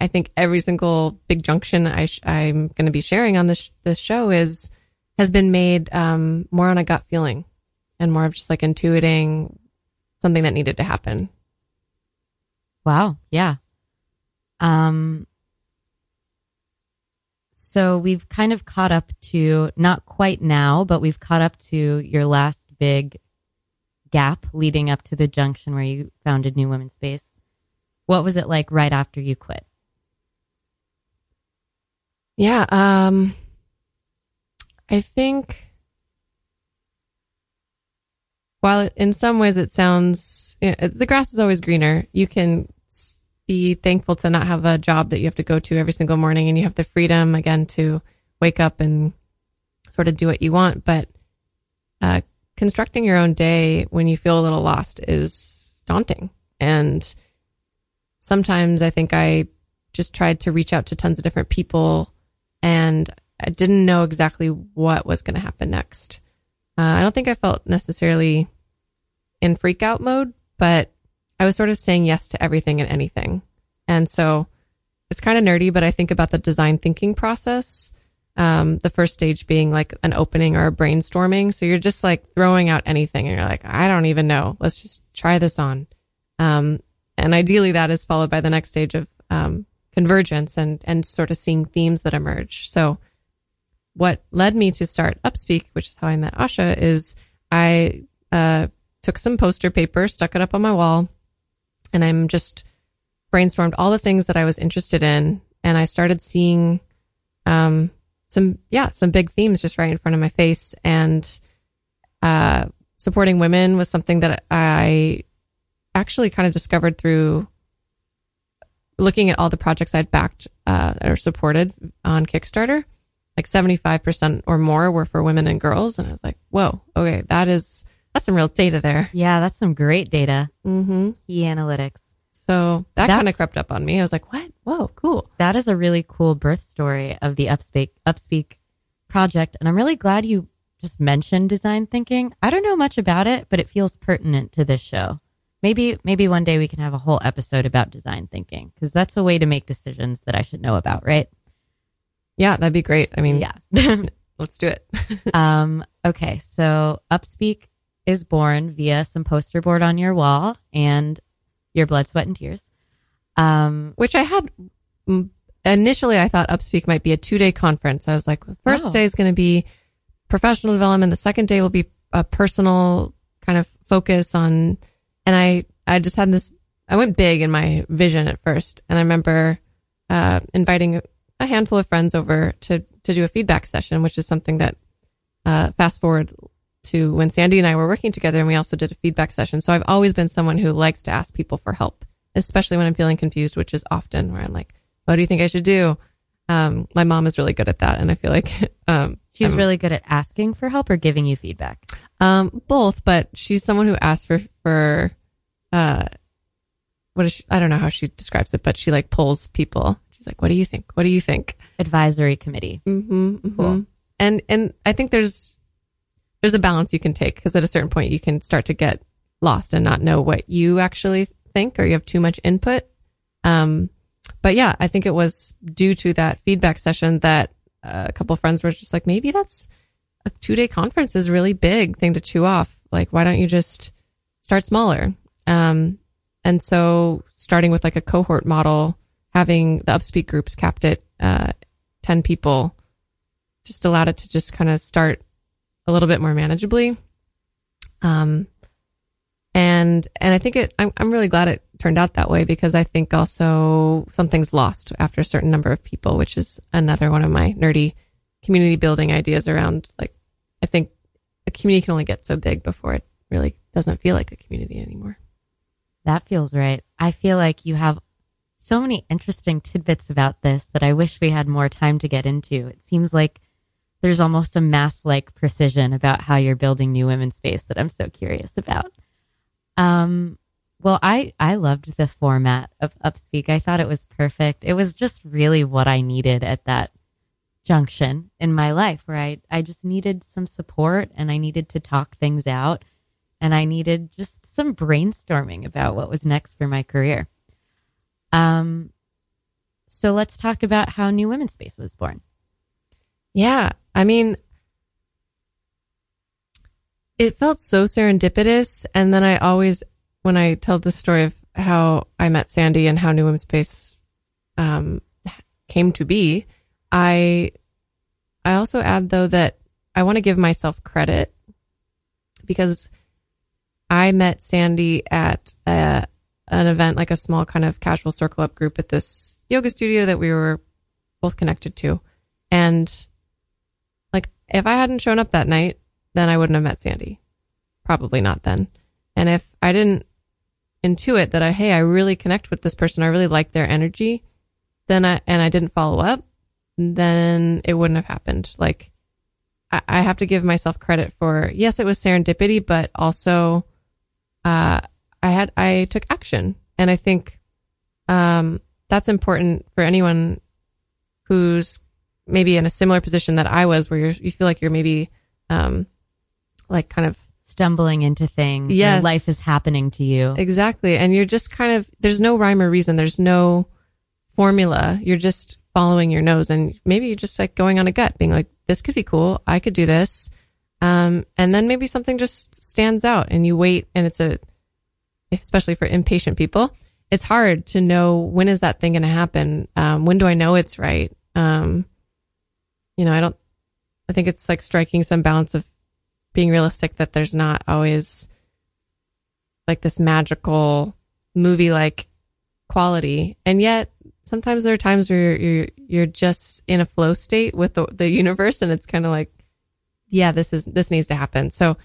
I think every single big junction I am going to be sharing on this this show is has been made um, more on a gut feeling and more of just like intuiting something that needed to happen. Wow. Yeah. Um. So we've kind of caught up to not quite now, but we've caught up to your last big gap leading up to the junction where you founded New Women's Space. What was it like right after you quit? Yeah. Um, I think while in some ways it sounds, you know, the grass is always greener, you can be thankful to not have a job that you have to go to every single morning and you have the freedom again to wake up and sort of do what you want. But, uh, constructing your own day when you feel a little lost is daunting. And sometimes I think I just tried to reach out to tons of different people and I didn't know exactly what was going to happen next. Uh, I don't think I felt necessarily in freak out mode, but I was sort of saying yes to everything and anything. And so it's kind of nerdy, but I think about the design thinking process Um, the first stage being like an opening or a brainstorming. So you're just like throwing out anything and you're like, I don't even know. Let's just try this on. Um, and ideally that is followed by the next stage of, um, convergence and, and sort of seeing themes that emerge. So what led me to start Upspeak, which is how I met Asha, is I, uh, took some poster paper, stuck it up on my wall, and I'm just brainstormed all the things that I was interested in. And I started seeing, um, some, yeah, some big themes just right in front of my face. And, uh, supporting women was something that I actually kind of discovered through looking at all the projects I'd backed, uh, or supported on Kickstarter. Like 75% or more were for women and girls. And I was like, whoa, okay, that is, that's some real data there. Yeah, that's some great data. Mm-hmm. Key analytics. So that kind of crept up on me. I was like, what? Whoa, cool. That is a really cool birth story of the Upspeak Upspeak project, and I'm really glad you just mentioned design thinking. I don't know much about it, but it feels pertinent to this show. Maybe maybe one day we can have a whole episode about design thinking because that's a way to make decisions that I should know about, right? Yeah, that'd be great. I mean, Yeah. let's do it. um, okay, so Upspeak is born via some poster board on your wall and your blood, sweat, and tears. Um, Which I had mm, initially, I thought Upspeak might be a two day conference. I was like, the first Oh. day is going to be professional development. The second day will be a personal kind of focus on, and I, I just had this, I went big in my vision at first. And I remember, uh, inviting a handful of friends over to, to do a feedback session, which is something that, uh, fast forward to when Sandy and I were working together and we also did a feedback session. So I've always been someone who likes to ask people for help, especially when I'm feeling confused, which is often where I'm like, what do you think I should do? Um, my mom is really good at that. And I feel like, um, she's I'm- really good at asking for help or giving you feedback. um, both, but she's someone who asks for, for, uh, what is she? I don't know how she describes it, but she like pulls people. She's like, what do you think? What do you think? Advisory committee. Mm-hmm, mm-hmm. Cool. And and I think there's there's a balance you can take because at a certain point you can start to get lost and not know what you actually think or you have too much input. Um, but yeah, I think it was due to that feedback session that a couple friends were just like, maybe that's a two day conference is really big thing to chew off. Like, why don't you just start smaller? Um, and so starting with like a cohort model, having the upspeak groups capped at uh, 10 people just allowed it to just kind of start a little bit more manageably. Um, and, and I think it, I'm, I'm really glad it turned out that way because I think also something's lost after a certain number of people, which is another one of my nerdy community building ideas around like, I think a community can only get so big before it really doesn't feel like a community anymore. That feels right. I feel like you have so many interesting tidbits about this that I wish we had more time to get into. It seems like there's almost a math like precision about how you're building new women's space that I'm so curious about. Um, well, I, I loved the format of Upspeak. I thought it was perfect. It was just really what I needed at that junction in my life where I, I just needed some support and I needed to talk things out and I needed just some brainstorming about what was next for my career. Um, so let's talk about how New Women's Space was born. Yeah. I mean, it felt so serendipitous. And then I always, when I tell the story of how I met Sandy and how New Women's Space um, came to be, I I also add though that I want to give myself credit because I met Sandy at a, an event, like a small kind of casual circle up group at this yoga studio that we were both connected to. And if I hadn't shown up that night, then I wouldn't have met Sandy. Probably not then. And if I didn't intuit that I, hey, I really connect with this person, I really like their energy, then I, and I didn't follow up, then it wouldn't have happened. Like, I, I have to give myself credit for, yes, it was serendipity, but also, uh, I had, I took action. And I think, um, that's important for anyone who's maybe in a similar position that I was, where you're, you feel like you're maybe, um, like kind of Stumbling into things. Yes. Life is happening to you. Exactly. And you're just kind of, there's no rhyme or reason. There's no formula. You're just following your nose and maybe you're just like going on a gut, being like, this could be cool. I could do this. Um, and then maybe something just stands out and you wait and it's a, especially for impatient people, it's hard to know when is that thing going to happen? Um, when do I know it's right? Um, you know, I don't, I think it's like striking some balance of being realistic that there's not always like this magical movie like quality. And yet sometimes there are times where you're, you're, you're just in a flow state with the, the universe and it's kind of like, yeah, this is, this needs to happen. So,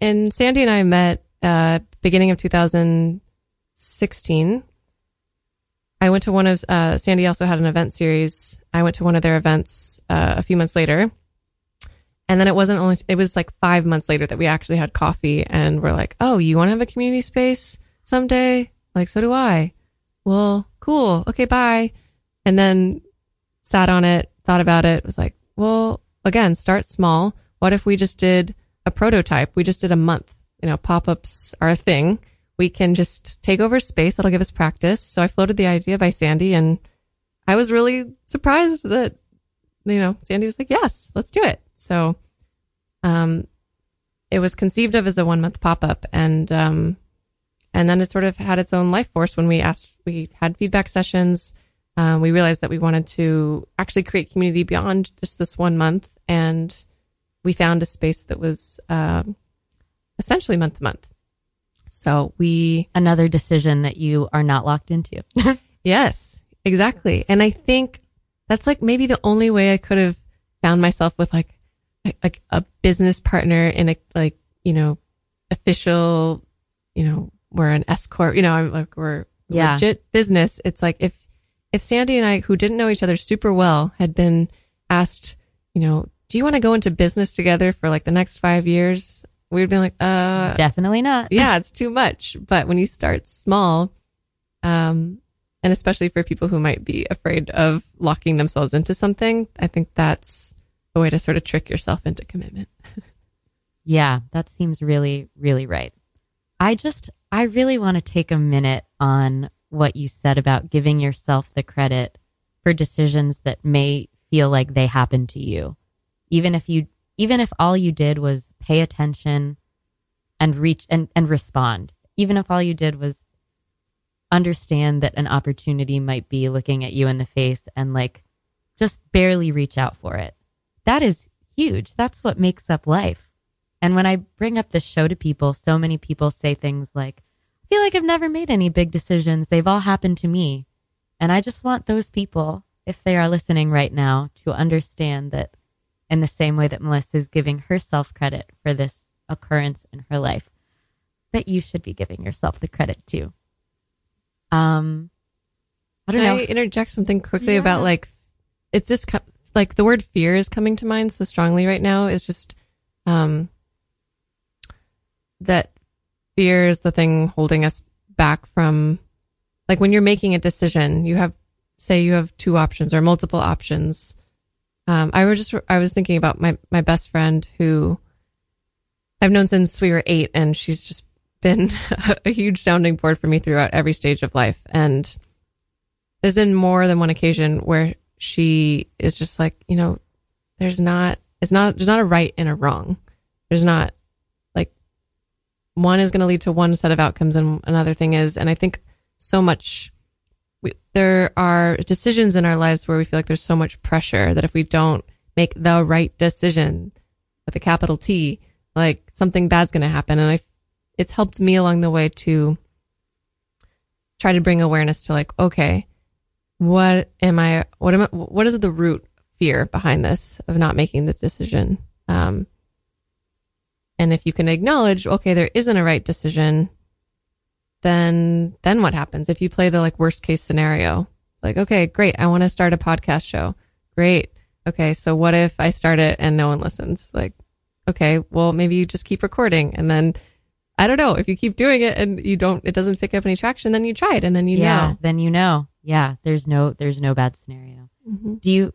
and Sandy and I met, uh, beginning of 2016. I went to one of, uh, Sandy also had an event series. I went to one of their events, uh, a few months later. And then it wasn't only, it was like five months later that we actually had coffee and we're like, oh, you want to have a community space someday? Like, so do I. Well, cool. Okay, bye. And then sat on it, thought about it, was like, well, again, start small. What if we just did a prototype? We just did a month. You know, pop ups are a thing. We can just take over space. That'll give us practice. So I floated the idea by Sandy and I was really surprised that, you know, Sandy was like, yes, let's do it. So, um, it was conceived of as a one month pop up and, um, and then it sort of had its own life force when we asked, we had feedback sessions. Um, we realized that we wanted to actually create community beyond just this one month. And we found a space that was, um, essentially month to month. So we, Another decision that you are not locked into. yes, exactly. And I think that's like maybe the only way I could have found myself with like, like a business partner in a, like, you know, official, you know, we're an S corp, you know, I'm like, we're Yeah. legit business. It's like if, if Sandy and I, who didn't know each other super well, had been asked, you know, do you want to go into business together for like the next five years? We'd be like, uh, Definitely not. yeah, it's too much. But when you start small, um, and especially for people who might be afraid of locking themselves into something, I think that's a way to sort of trick yourself into commitment. Yeah, that seems really, really right. I just, I really want to take a minute on what you said about giving yourself the credit for decisions that may feel like they happened to you. Even if you, even if all you did was pay attention and reach and, and respond, even if all you did was understand that an opportunity might be looking at you in the face and like just barely reach out for it. That is huge. That's what makes up life. And when I bring up this show to people, so many people say things like, I feel like I've never made any big decisions. They've all happened to me. And I just want those people, if they are listening right now, to understand that in the same way that Melissa is giving herself credit for this occurrence in her life, that you should be giving yourself the credit too. Um, I don't know. Can know. I interject something quickly Yeah. about like, it's just like the word fear is coming to mind so strongly right now. Is just, um, that fear is the thing holding us back from, like when you're making a decision, you have, say you have two options or multiple options. Um, I was just, I was thinking about my, my best friend who I've known since we were eight and she's just been a huge sounding board for me throughout every stage of life. And there's been more than one occasion where she is just like, you know, there's not, it's not, there's not a right and a wrong. There's not like one is going to lead to one set of outcomes and another thing is, and I think so much, there are decisions in our lives where we feel like there's so much pressure that if we don't make the right decision with a capital T, like something bad's going to happen. And I, it's helped me along the way to try to bring awareness to like, okay, what am I, what am I, what is the root fear behind this of not making the decision? Um, and if you can acknowledge, okay, there isn't a right decision, then, then what happens? If you play the like worst case scenario, it's like, okay, great. I want to start a podcast show. Great. Okay. So what if I start it and no one listens? Like, okay, well, maybe you just keep recording and then I don't know. If you keep doing it and you don't, it doesn't pick up any traction, then you try it and then you yeah, know. then you know. Yeah, there's no there's no bad scenario. Mhm. Do you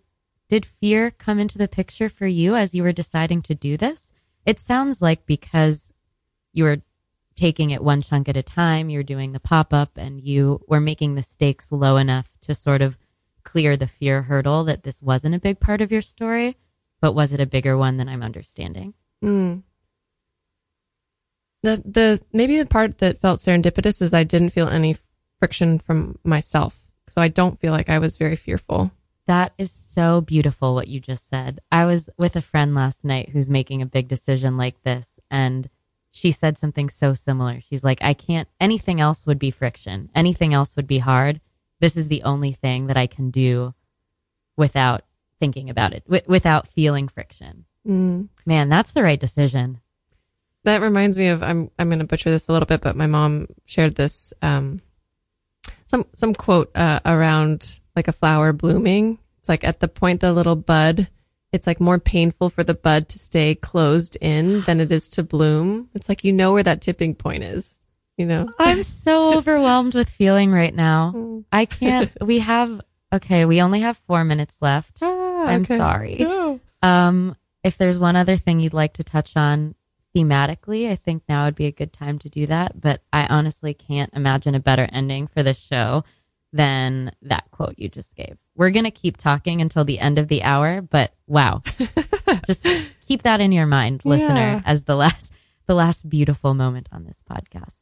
did fear come into the picture for you as you were deciding to do this? It sounds like because you were taking it one chunk at a time, you're doing the pop up and you were making the stakes low enough to sort of clear the fear hurdle that this wasn't a big part of your story, but was it a bigger one than I'm understanding? Mm. The the maybe the part that felt serendipitous is I didn't feel any friction from myself. So I don't feel like I was very fearful. That is so beautiful what you just said. I was with a friend last night who's making a big decision like this and she said something so similar. She's like, I can't, anything else would be friction. Anything else would be hard. This is the only thing that I can do without thinking about it, w- without feeling friction. Mm. Man, that's the right decision. That reminds me of I'm I'm going to butcher this a little bit, but my mom shared this um, some some quote uh, around like a flower blooming. It's like at the point the little bud, it's like more painful for the bud to stay closed in than it is to bloom. It's like you know where that tipping point is. You know, I'm so overwhelmed with feeling right now. I can't. We have okay. We only have four minutes left. Ah, I'm okay. sorry. No. Um, if there's one other thing you'd like to touch on thematically, I think now would be a good time to do that. But I honestly can't imagine a better ending for this show than that quote you just gave. We're going to keep talking until the end of the hour, but wow. just keep that in your mind, listener, Yeah. as the last the last beautiful moment on this podcast.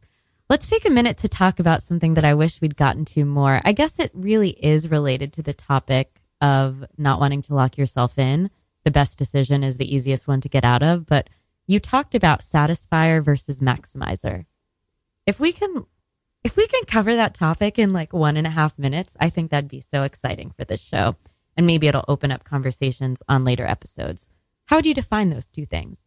Let's take a minute to talk about something that I wish we'd gotten to more. I guess it really is related to the topic of not wanting to lock yourself in. The best decision is the easiest one to get out of, but you talked about satisficer versus maximizer. If we can if we can cover that topic in like one and a half minutes, I think that'd be so exciting for this show. And maybe it'll open up conversations on later episodes. How do you define those two things?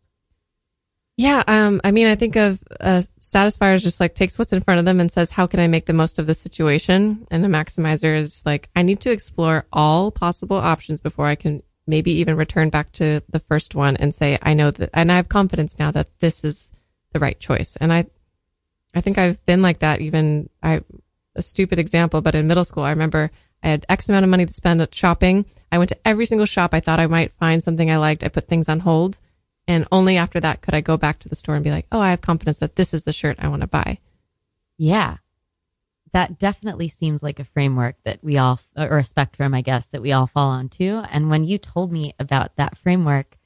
Yeah, um, I mean, I think of uh, satisficers just like takes what's in front of them and says, "How can I make the most of the situation?" And a maximizer is like, "I need to explore all possible options before I can maybe even return back to the first one and say, I know that, and I have confidence now that this is the right choice." And I, I think I've been like that. Even I, a stupid example, but in middle school, I remember I had X amount of money to spend at shopping. I went to every single shop I thought I might find something I liked. I put things on hold. And only after that could I go back to the store and be like, oh, I have confidence that this is the shirt I want to buy. Yeah. That definitely seems like a framework that we all, or a spectrum, I guess, that we all fall onto. And when you told me about that framework,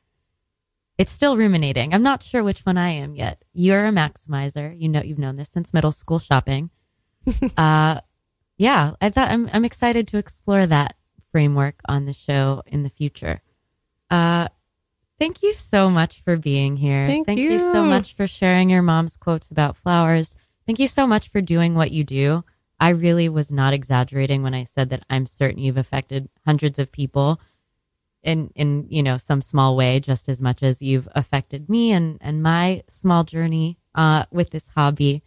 it's still ruminating. I'm not sure which one I am yet. You're a maximizer. You know, you've known this since middle school shopping. uh, yeah, I thought I'm, I'm excited to explore that framework on the show in the future. Uh, thank you so much for being here. Thank you so much for sharing your mom's quotes about flowers. Thank you so much for doing what you do. I really was not exaggerating when I said that I'm certain you've affected hundreds of people in in you know some small way just as much as you've affected me and and my small journey uh with this hobby.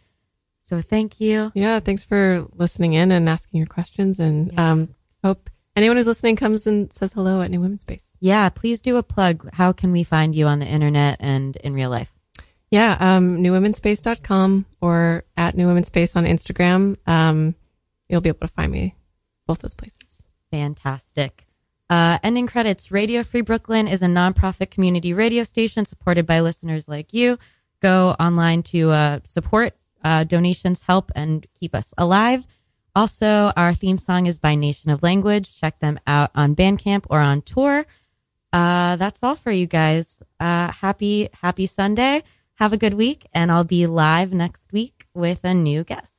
So thank you. Yeah. Thanks for listening in and asking your questions. And um, hope anyone who's listening comes and says hello at New Women's Space. Yeah, please do a plug. How can we find you on the internet and in real life? Yeah. Um, newwomenspace.com or at New Women's Space on Instagram. Um, you'll be able to find me both those places. Fantastic. Uh, ending credits Radio Free Brooklyn is a nonprofit community radio station supported by listeners like you. Go online to uh, support uh, donations, help, and keep us alive. Also, our theme song is by Nation of Language. Check them out on Bandcamp or on tour. Uh, that's all for you guys. Uh, happy, happy Sunday. Have a good week, and I'll be live next week with a new guest.